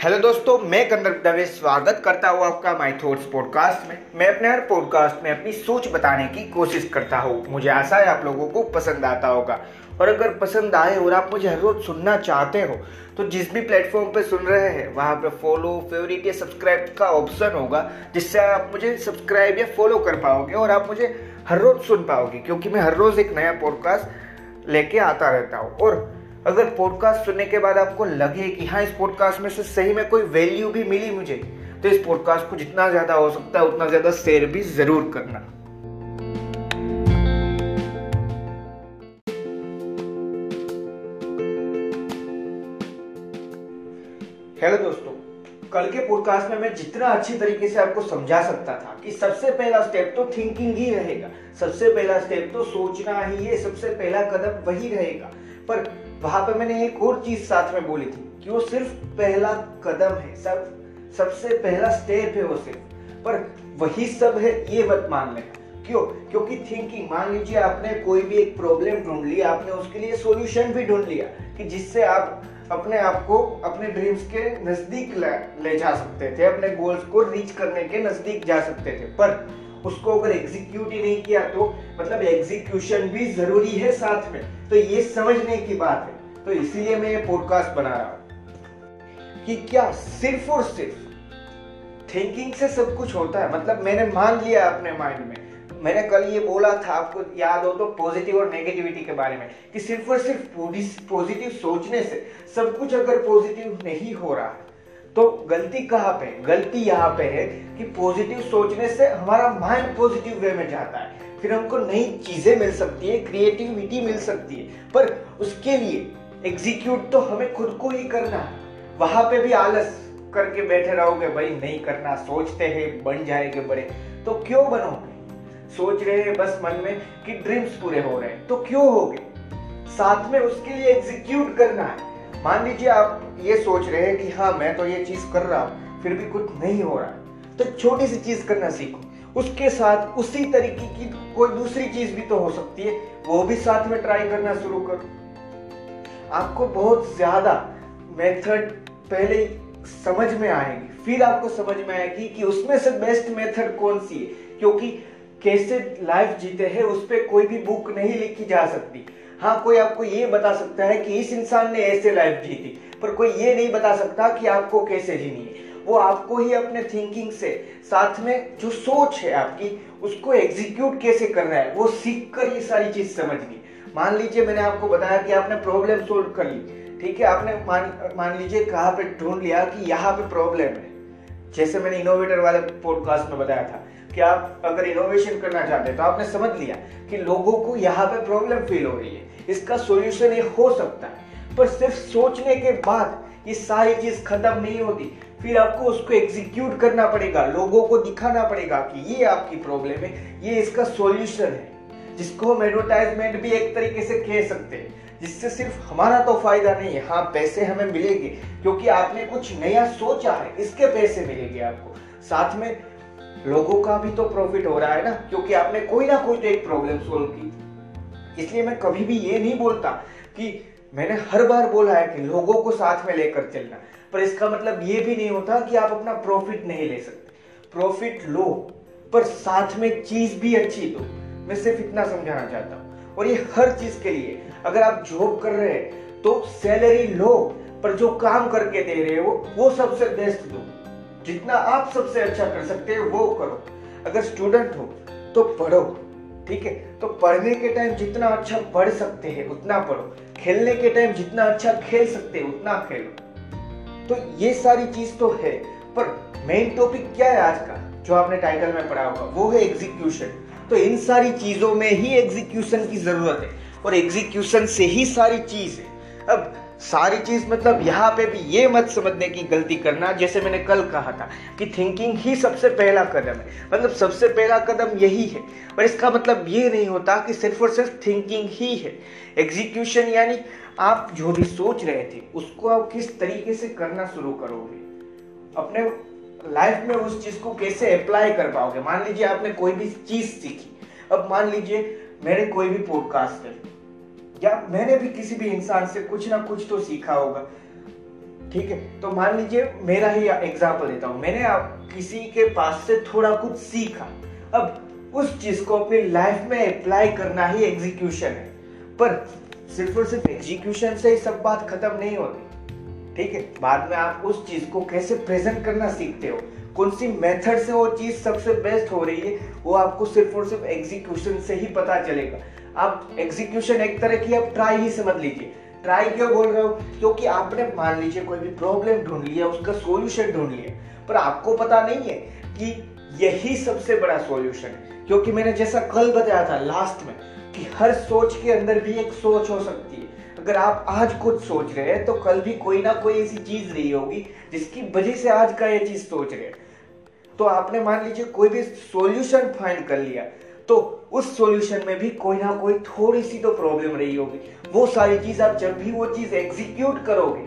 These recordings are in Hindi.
हेलो दोस्तों, मैं कंदर दवे स्वागत करता हूँ आपका माई थॉट्स पॉडकास्ट में। मैं अपने हर पॉडकास्ट में अपनी सोच बताने की कोशिश करता हूँ। मुझे आशा है आप लोगों को पसंद आता होगा। और अगर पसंद आए और आप मुझे हर रोज सुनना चाहते हो तो जिस भी प्लेटफॉर्म पे सुन रहे हैं, वहाँ पे फॉलो फेवरेट या सब्सक्राइब का ऑप्शन होगा, जिससे आप मुझे सब्सक्राइब या फॉलो कर पाओगे और आप मुझे हर रोज सुन पाओगे, क्योंकि मैं हर रोज एक नया पॉडकास्ट लेके आता रहता हूँ। और अगर पॉडकास्ट सुनने के बाद आपको लगे कि हाँ इस पॉडकास्ट में से सही में कोई वैल्यू भी मिली मुझे तो इस पॉडकास्ट को जितना ज़्यादा हो सकता है, उतना ज़्यादा शेयर भी ज़रूर करना। हेलो दोस्तों, कल के पॉडकास्ट में मैं जितना अच्छी तरीके से आपको समझा सकता था कि सबसे पहला स्टेप तो थिंकिंग ही रहेगा, सबसे पहला स्टेप तो सोचना ही है, सबसे पहला कदम वही रहेगा। पर वहाँ पे मैंने एक और चीज़ साथ में बोली थी कि वो सिर्फ़ पहला कदम है, सब, सबसे पहला स्टेप है वो सिर्फ़। पर वही सब है, ये मत मान लेना। क्यों? क्योंकि थिंकिंग मान लीजिए आपने कोई भी एक प्रॉब्लम ढूंढ लिया, आपने उसके लिए सॉल्यूशन भी ढूंढ लिया कि जिससे आप अपने आप को अपने ड्रीम्स के नज़दीक ले जा सकते थे, अपने गोल्स को रीच करने के नज़दीक जा सकते थे। पर उसको अगर एग्जीक्यूट ही नहीं किया तो मतलब एग्जीक्यूशन भी ज़रूरी है साथ में। तो ये समझने की बात है। तो इसीलिए मैं ये पॉडकास्ट बना रहा हूँ कि क्या सिर्फ़ और सिर्फ़ थिंकिंग से सब कुछ होता है? मतलब मैंने मान लिया अपने माइंड में। मैंने कल ये बोला था, आपको याद हो तो पॉजिटिव और नेगेटिविटी के बारे में, कि सिर्फ़ और सिर्फ़ पॉजिटिव सोचने से सब कुछ अगर पॉजिटिव नहीं हो रहा है तो गलती कहाँ पे गलती यहाँ पे है कि पॉजिटिव सोचने से हमारा माइंड पॉजिटिव वे में जाता है। फिर हमको नई चीज़ें मिल सकती है क्रिएटिविटी मिल सकती है। पर उसके लिए एग्जीक्यूट तो हमें खुद को ही करना है। वहाँ पे भी आलस करके बैठे रहोगे, भाई, नहीं करना, सोचते हैं, बन जाएँगे बड़े। तो क्यों बनोगे? सोच रहे हैं बस मन में कि ड्रीम्स पूरे हो रहे हैं। तो क्यों हो गए साथ में उसके लिए एग्जीक्यूट करना है। मान लीजिए आप ये सोच रहे हैं कि हाँ मैं तो ये चीज़ कर रहा हूँ, फिर भी कुछ नहीं हो रहा। तो छोटी सी चीज़ करना सीखो। उसके साथ उसी तरीके की कोई दूसरी चीज़ भी तो हो सकती है। वो भी साथ में ट्राई करना शुरू करो। आपको बहुत ज़्यादा मेथड पहले समझ में आएगी। फिर आपको समझ में आएगी कि उसमें से बेस्ट मेथड कौन सी है। क्योंकि कैसे लाइफ जीते हैं, उस पर कोई भी बुक नहीं लिखी जा सकती। हाँ कोई आपको ये बता सकता है कि इस इंसान ने ऐसे लाइफ जीती पर कोई ये नहीं बता सकता कि आपको कैसे जीनी है। वो आपको ही अपने थिंकिंग से, साथ में जो सोच है आपकी, उसको एग्जीक्यूट कैसे करना है, वो सीख कर ये सारी चीज़ समझनी मान लीजिए मैंने आपको बताया कि आपने प्रॉब्लम सोल्व कर ली, ठीक है? आपने मान मान लीजिए कहाँ पे ढूंढ लिया कि यहाँ पे प्रॉब्लम है। जैसे मैंने इनोवेटर वाले पॉडकास्ट में बताया था कि आप अगर इनोवेशन करना चाहते हैं तो आपने समझ लिया कि लोगों को यहाँ पे प्रॉब्लम फील हो रही है। इसका सॉल्यूशन ये हो सकता है। पर सिर्फ़ सोचने के बाद ये सारी चीज़ खत्म नहीं होती। फिर आपको उसको एग्जीक्यूट करना पड़ेगा, लोगों को दिखाना पड़ेगा कि ये आपकी प्रॉब्लम है, ये इसका सोल्यूशन है। जिसको हम एडवर्टाइजमेंट भी एक तरीके से कह सकते हैं। जिससे सिर्फ़ हमारा तो फ़ायदा नहीं है। हाँ पैसे हमें मिलेंगे, क्योंकि आपने कुछ नया सोचा है, इसके पैसे मिलेंगे आपको। साथ में लोगों का भी तो प्रॉफिट हो रहा है ना, क्योंकि आपने कोई ना कोई तो एक प्रॉब्लम सोल्व की। इसलिए मैं कभी भी ये नहीं बोलता कि मैंने हर बार बोला है कि लोगों को साथ में लेकर चलना, पर इसका मतलब ये भी नहीं होता कि आप अपना प्रॉफिट नहीं ले सकते। प्रॉफिट लो, पर साथ में चीज़ भी अच्छी दो। मैं सिर्फ़ इतना समझाना चाहता हूँ। और ये हर चीज़ के लिए, अगर आप जॉब कर रहे हैं तो सैलरी लो, पर जो काम करके दे रहे हो, वो सबसे बेस्ट दो। जितना आप सबसे अच्छा कर सकते हो, वो करो। अगर स्टूडेंट हो तो पढ़ो, ठीक है? तो पढ़ने के टाइम जितना अच्छा पढ़ सकते हैं, उतना पढ़ो। खेलने के टाइम जितना अच्छा खेल सकते हैं, उतना खेलो। तो ये सारी चीज़ तो है, पर मेन टॉपिक क्या है आज का, जो आपने टाइटल में पढ़ा होगा, वो है एग्जीक्यूशन तो इन सारी चीज़ों में ही एग्जीक्यूशन की ज़रूरत है, और एग्जीक्यूशन से ही सारी चीज़ है। अब सारी चीज़ मतलब यहाँ पे भी ये मत समझने की गलती करना, जैसे मैंने कल कहा था कि थिंकिंग ही सबसे पहला कदम है। मतलब सबसे पहला कदम यही है। पर इसका मतलब ये नहीं होता कि सिर्फ़ और सिर्फ़ थिंकिंग ही है। एग्जीक्यूशन यानी आप जो भी सोच रहे थे, उसको आप किस तरीके से करना शुरू करोगे? अपने लाइफ में उस चीज़ को कैसे अप्लाई कर पाओगे? मान लीजिए आपने कोई भी चीज़ सीखी। अब मान लीजिए मेरे कोई भी पॉडकास्ट है या मैंने भी किसी भी इंसान से कुछ ना कुछ तो सीखा होगा। ठीक है? तो मान लीजिए, मेरा ही एग्ज़ाम्पल देता हूँ। मैंने आप किसी के पास से थोड़ा कुछ सीखा। अब उस चीज़ को अपनी लाइफ में अप्लाई करना ही एग्जीक्यूशन है। पर सिर्फ़ और सिर्फ़ एग्जीक्यूशन से ही सब बात खत्म नहीं होती। ठीक है? बाद में आप उस चीज़ को कैसे प्रेजेंट करना सीखते हो? कौन सी मेथड से वो चीज़ सबसे बेस्ट हो रही है, वो आपको सिर्फ़ और सिर्फ़ एग्जीक्यूशन से ही पता चलेगा। आप एग्जीक्यूशन एक तरह की आप ट्राई ही समझ लीजिए। ट्राई क्यों बोल रहे हो? क्योंकि आपने मान लीजिए कोई भी प्रॉब्लम ढूंढ लिया, उसका सॉल्यूशन ढूंढ लिया। पर आपको पता नहीं है कि यही सबसे बड़ा सॉल्यूशन है। क्योंकि मैंने जैसा कल बताया था लास्ट में कि हर सोच के अंदर भी एक सोच हो सकती है। अगर आप आज कुछ सोच रहे हैं तो कल भी कोई ना कोई ऐसी चीज़ रही होगी जिसकी वजह से आज का ये चीज़ सोच रहे हैं। तो आपने मान लीजिए कोई भी सोल्यूशन फाइंड कर लिया। तो उस सॉल्यूशन में भी कोई ना कोई थोड़ी सी तो प्रॉब्लम रही होगी। वो सारी चीज़ आप जब भी वो चीज़ एग्जीक्यूट करोगे,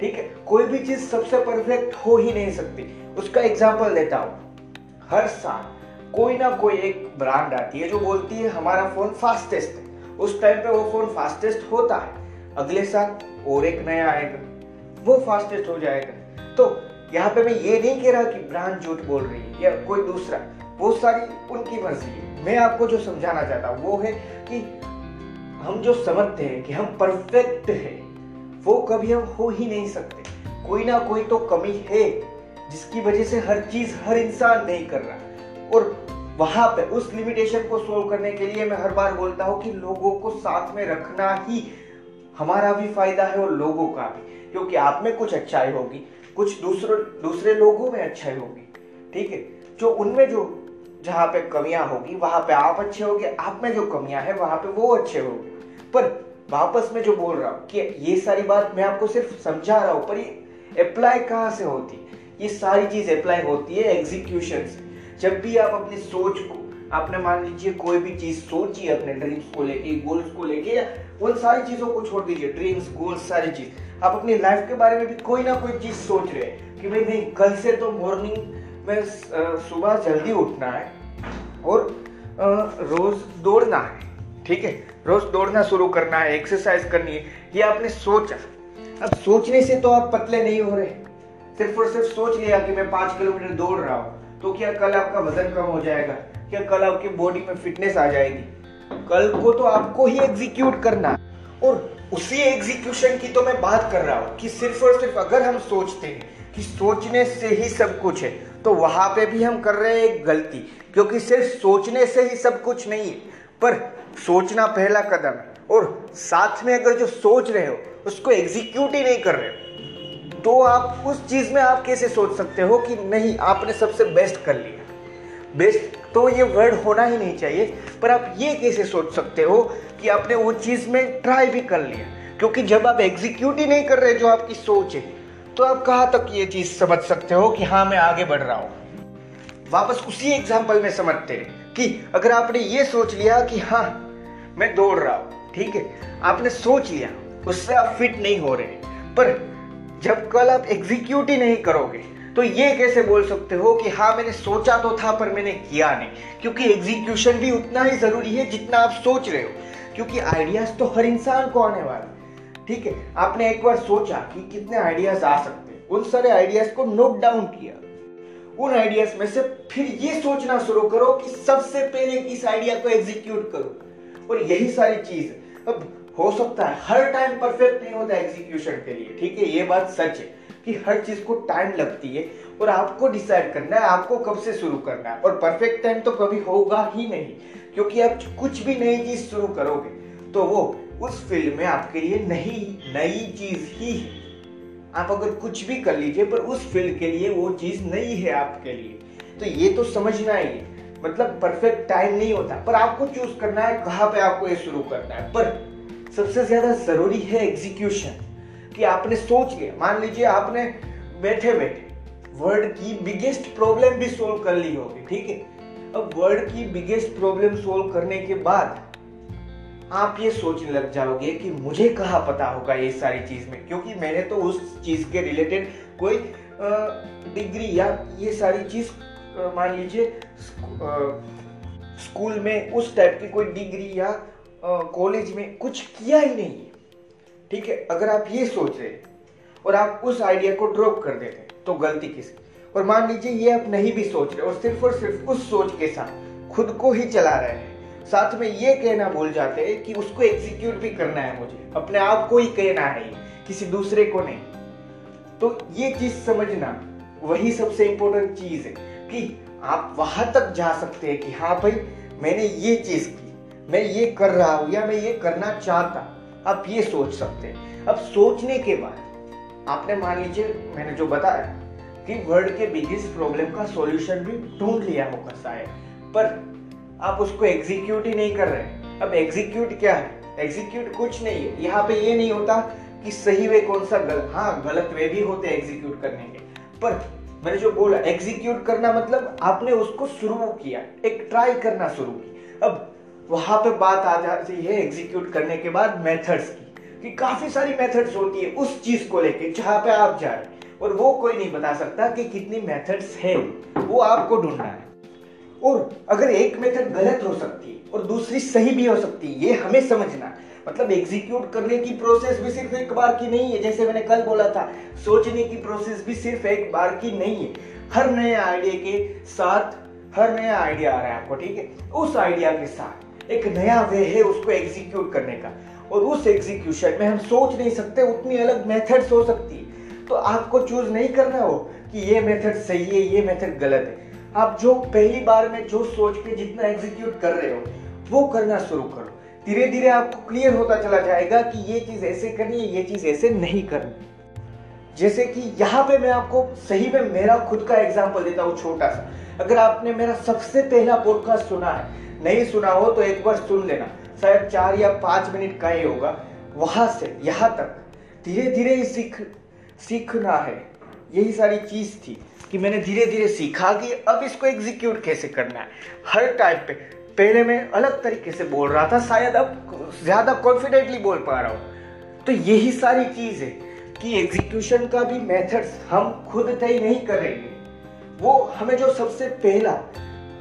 ठीक है, कोई भी चीज़ सबसे परफेक्ट हो ही नहीं सकती। उसका एग्ज़ाम्पल देता हूँ। हर साल कोई ना कोई एक ब्रांड आती है जो बोलती है, हमारा फ़ोन फास्टेस्ट है। उस टाइम पे वो फ़ोन फास्टेस्ट होता है। अगले साल और एक नया आएगा। वो फास्टेस्ट हो जाएगा। तो यहाँ पे मैं ये नहीं कह रहा कि ब्रांड झूठ बोल रही है या कोई दूसरा। वो सारी उनकी मर्ज़ी है। मैं आपको जो समझाना चाहता हूँ, वो है कि हम जो समझते हैं, कि हम परफेक्ट है, वो कभी हम हो ही नहीं सकते। कोई ना कोई तो कमी है, जिसकी वजह से हर चीज़ हर इंसान नहीं कर रहा। और वहाँ पे, उस लिमिटेशन को सोल्व करने के लिए मैं हर बार बोलता हूँ कि लोगों को साथ में रखना ही हमारा भी फ़ायदा है और लोगों का भी। क्योंकि आप में कुछ अच्छाई होगी, कुछ दूसरे दूसरे लोगों में अच्छाई होगी। ठीक है? जो उनमें जो जहाँ पे कमियाँ होगी, वहाँ पे आप अच्छे होगे, आप में जो कमियाँ है, वहाँ पे वो अच्छे होंगे। पर वापस में जो बोल रहा हूँ कि ये सारी बात मैं आपको सिर्फ़ समझा रहा हूँ, पर ये अप्लाई कहाँ से होती? है ये सारी चीज़ अप्लाई होती है एग्जीक्यूशन से। जब भी आप अपनी सोच को, आपने मान लीजिए कोई भी चीज़ सोची अपने ड्रीम्स को लेके गोल्स को लेके, या उन सारी चीज़ों को छोड़ दीजिए ड्रीम्स गोल्स सारी चीज़। आप अपनी लाइफ के बारे में भी कोई ना कोई चीज़ सोच रहे हैं कि भाई, नहीं, कल से तो मॉर्निंग में सुबह जल्दी उठना है। और रोज दौड़ना है, ठीक है? रोज दौड़ना शुरू करना है एक्सरसाइज करनी है, ये आपने सोचा। अब सोचने से तो आप पतले नहीं हो रहे। सिर्फ़ और सिर्फ़ सोच लिया कि मैं पाँच किलोमीटर दौड़ रहा हूँ तो क्या कल आपका वज़न कम हो जाएगा? क्या कल आपकी बॉडी में फिटनेस आ जाएगी? कल को तो आपको ही एग्जीक्यूट करना है। और उसी एग्जीक्यूशन की तो मैं बात कर रहा हूँ कि सिर्फ़ और सिर्फ़ अगर हम सोचते हैं कि सोचने से ही सब कुछ है तो वहाँ पे भी हम कर रहे हैं एक गलती, क्योंकि सिर्फ़ सोचने से ही सब कुछ नहीं है। पर सोचना पहला कदम है, और साथ में अगर जो सोच रहे हो, उसको एग्जीक्यूट ही नहीं कर रहे हो तो आप उस चीज़ में आप कैसे सोच सकते हो कि नहीं, आपने सबसे बेस्ट कर लिया? बेस्ट तो ये वर्ड होना ही नहीं चाहिए, पर आप ये कैसे सोच सकते हो कि आपने वो चीज़ में ट्राई भी कर लिया? क्योंकि जब आप एग्जीक्यूट ही नहीं कर रहे, जो आपकी सोच है तो आप कहाँ तक ये चीज़ समझ सकते हो कि हाँ मैं आगे बढ़ रहा हूँ? वापस उसी एग्ज़ाम्पल में समझते हैं कि अगर आपने ये सोच लिया कि हाँ मैं दौड़ रहा हूँ, ठीक है? आपने सोच लिया, उससे आप फिट नहीं हो रहे। पर जब कल आप एग्जीक्यूट ही नहीं करोगे तो ये कैसे बोल सकते हो कि हाँ मैंने सोचा तो था पर मैंने किया नहीं? क्योंकि एग्जीक्यूशन भी उतना ही ज़रूरी है जितना आप सोच रहे हो। क्योंकि आइडियाज़ तो हर इंसान को आने वाले ठीक है, आपने एक बार सोचा कि कितने आइडियाज़ आ सकते हैं। उन सारे आइडियाज़ को नोट डाउन किया। उन आइडियाज़ में से फिर ये सोचना शुरू करो कि सबसे पहले किस आइडिया को एग्जीक्यूट करो। और यही सारी चीज़। अब हो सकता है हर टाइम परफेक्ट नहीं होता एग्जीक्यूशन के लिए, ठीक है, ये बात सच है कि हर चीज़ को टाइम लगती है और आपको डिसाइड करना है, आपको कब से शुरू करना है। और परफेक्ट टाइम तो कभी होगा ही नहीं, क्योंकि आप कुछ भी नई चीज़ शुरू करोगे तो वो उस फ़ील्ड में आपके लिए नहीं, नई चीज़ ही है। आप अगर कुछ भी कर लीजिए, पर उस फ़ील्ड के लिए वो चीज़ नहीं है आपके लिए। तो ये तो समझना ही है। मतलब परफेक्ट टाइम नहीं होता, पर आपको चूज़ करना है, कहाँ पे आपको ये शुरू करना है। पर सबसे ज़्यादा ज़रूरी है एग्जीक्यूशन कि आपने सोच लिया। मान लीजिए आपने बैठे बैठे वर्ल्ड की बिगेस्ट प्रॉब्लम भी सोल्व कर ली होगी, ठीक है? अब वर्ल्ड की बिगेस्ट प्रॉब्लम सोल्व करने के बाद आप ये सोचने लग जाओगे कि मुझे कहाँ पता होगा ये सारी चीज़ में? क्योंकि मैंने तो उस चीज़ के रिलेटेड कोई डिग्री या ये सारी चीज़ मान लीजिए स्कूल में उस टाइप की कोई डिग्री या कॉलेज में कुछ किया ही नहीं। ठीक है? अगर आप ये सोच रहे और आप उस आइडिया को ड्रॉप कर देते हैं तो गलती किसकी? और मान लीजिए ये आप नहीं भी सोच रहे और सिर्फ़ और सिर्फ़ उस सोच के साथ खुद को ही चला रहे हैं। साथ में ये कहना भूल जाते हैं कि उसको एग्जीक्यूट भी करना है मुझे। अपने आप को ही कहना है, किसी दूसरे को नहीं। तो ये चीज़ समझना, वही सबसे इंपॉर्टेंट चीज़ है कि आप वहाँ तक जा सकते हैं कि हाँ भाई, मैंने ये चीज़ की, मैं ये कर रहा हूँ या मैं ये करना चाहता। आप ये सोच सकते हैं। अब सोचने के बाद, आपने मान लीजिए, मैंने जो बताया कि वर्ल्ड के बिगेस्ट प्रॉब्लम का सॉल्यूशन भी ढूंढ लिया होगा शायद। पर आप उसको एग्जीक्यूट ही नहीं कर रहे अब एग्जीक्यूट क्या है? एग्जीक्यूट कुछ नहीं है। यहाँ पे ये नहीं होता कि सही वे कौन सा गलत हाँ गलत वे भी होते एग्जीक्यूट करने के। पर मैंने जो बोला एग्जीक्यूट करना मतलब आपने उसको शुरू किया, एक ट्राई करना शुरू की। अब वहाँ पे बात आ जाती है एग्जीक्यूट करने के बाद मेथड्स की, कि काफ़ी सारी मेथड्स होती है उस चीज़ को लेके जहाँ पे आप जा रहे और वो कोई नहीं बता सकता कि कितनी मेथड्स है वो आपको ढूंढना है। और अगर एक मेथड गलत हो सकती है और दूसरी सही भी हो सकती है, ये हमें समझना। मतलब एग्जीक्यूट करने की प्रोसेस भी सिर्फ़ एक बार की नहीं है, जैसे मैंने कल बोला था, सोचने की प्रोसेस भी सिर्फ़ एक बार की नहीं है। हर नए आइडिया के साथ, हर नया आइडिया आ रहा है आपको, ठीक है? उस आइडिया के साथ, एक नया वे है उसको एग्जीक्यूट करने का। और उस एग्जीक्यूशन में हम सोच नहीं सकते, उतनी अलग मेथड्स हो सकती है। तो आपको चूज़ नहीं करना हो कि ये मेथड सही है, ये मेथड गलत है। आप जो पहली बार में जो सोच के जितना एग्जीक्यूट कर रहे हो, वो करना शुरू करो। धीरे धीरे आपको क्लियर होता चला जाएगा कि ये चीज़ ऐसे करनी है, ये चीज़ ऐसे नहीं करनी। जैसे कि यहाँ पे मैं आपको सही में मेरा खुद का एग्ज़ाम्पल देता हूँ छोटा सा। अगर आपने मेरा सबसे पहला पॉडकास्ट सुना है, नहीं सुना हो तो एक बार सुन लेना। शायद चार या पाँच मिनट का ही होगा। वहाँ से, यहाँ तक। धीरे धीरे ही सीख, सीखना है। यही सारी चीज़ थी। कि मैंने धीरे धीरे सीखा कि अब इसको एग्जीक्यूट कैसे करना है। हर टाइप पे, पहले मैं अलग तरीके से बोल रहा था, शायद अब ज़्यादा कॉन्फिडेंटली बोल पा रहा हूँ। तो यही सारी चीज़ है कि एग्जीक्यूशन का भी मेथड्स हम खुद तय नहीं करेंगे वो हमें जो सबसे पहला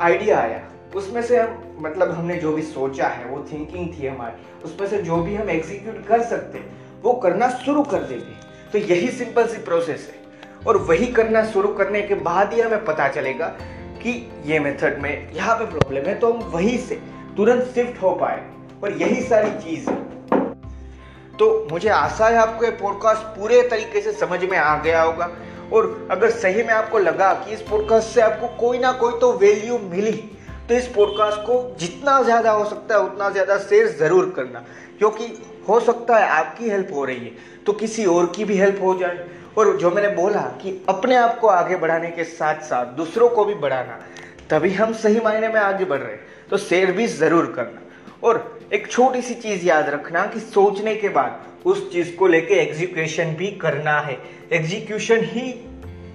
आइडिया आया, उसमें से हम मतलब हमने जो भी सोचा है, वो थिंकिंग थी हमारी, उसमें से जो भी हम एग्जीक्यूट कर सकते वो करना शुरू कर देंगे तो यही सिंपल सी प्रोसेस है। और वही करना शुरू करने के बाद ही हमें पता चलेगा कि ये मेथड में यहाँ पे प्रॉब्लम है तो हम वही से तुरंत शिफ्ट हो पाए और यही सारी चीज़ है। तो मुझे आशा है आपको ये पॉडकास्ट पूरे तरीके से समझ में आ गया होगा और अगर सही में आपको लगा कि इस पॉडकास्ट से आपको कोई ना कोई तो वैल्यू मिली तो इस पॉडकास्ट को जितना ज़्यादा हो सकता है उतना ज़्यादा शेयर ज़रूर करना, क्योंकि हो सकता है आपकी हेल्प हो रही है तो किसी और की भी हेल्प हो जाए। और जो मैंने बोला कि अपने आप को आगे बढ़ाने के साथ साथ दूसरों को भी बढ़ाना, तभी हम सही मायने में आगे बढ़ रहे हैं। तो शेयर भी ज़रूर करना। और एक छोटी सी चीज़ याद रखना कि सोचने के बाद उस चीज़ को लेके एग्जीक्यूशन भी करना है। एग्जीक्यूशन ही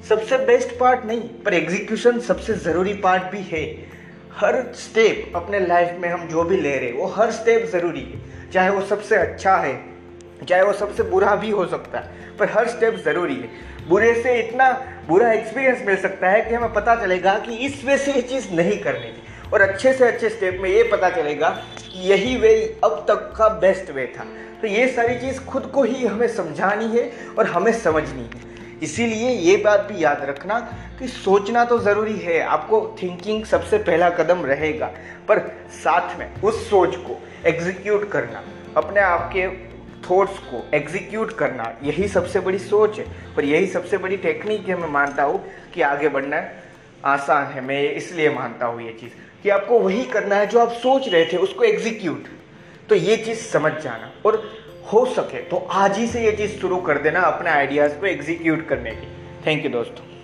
सबसे बेस्ट पार्ट नहीं, पर एग्जीक्यूशन सबसे ज़रूरी पार्ट भी है। हर स्टेप अपने लाइफ में हम जो भी ले रहे हैं, वो हर स्टेप ज़रूरी है। चाहे वो सबसे अच्छा है चाहे वो सबसे बुरा भी हो सकता है, पर हर स्टेप ज़रूरी है। बुरे से इतना बुरा एक्सपीरियंस मिल सकता है कि हमें पता चलेगा कि इस वे से ये चीज़ नहीं करनी थी। और अच्छे से अच्छे स्टेप में ये पता चलेगा कि यही वे अब तक का बेस्ट वे था। तो ये सारी चीज़ खुद को ही हमें समझानी है और हमें समझनी है। इसीलिए ये बात भी याद रखना कि सोचना तो ज़रूरी है, आपको थिंकिंग सबसे पहला कदम रहेगा। पर साथ में उस सोच को एग्जीक्यूट करना, अपने आप के थॉट्स को एग्जीक्यूट करना, यही सबसे बड़ी सोच है। और यही सबसे बड़ी टेक्निक है मैं मानता हूँ कि आगे बढ़ना आसान है। मैं इसलिए मानता हूँ ये चीज़ कि आपको वही करना है जो आप सोच रहे थे, उसको एग्जीक्यूट तो ये चीज़ समझ जाना। और हो सके तो आज ही से ये चीज़ शुरू कर देना अपने आइडियाज़ को एग्जीक्यूट करने की। थैंक यू दोस्तों।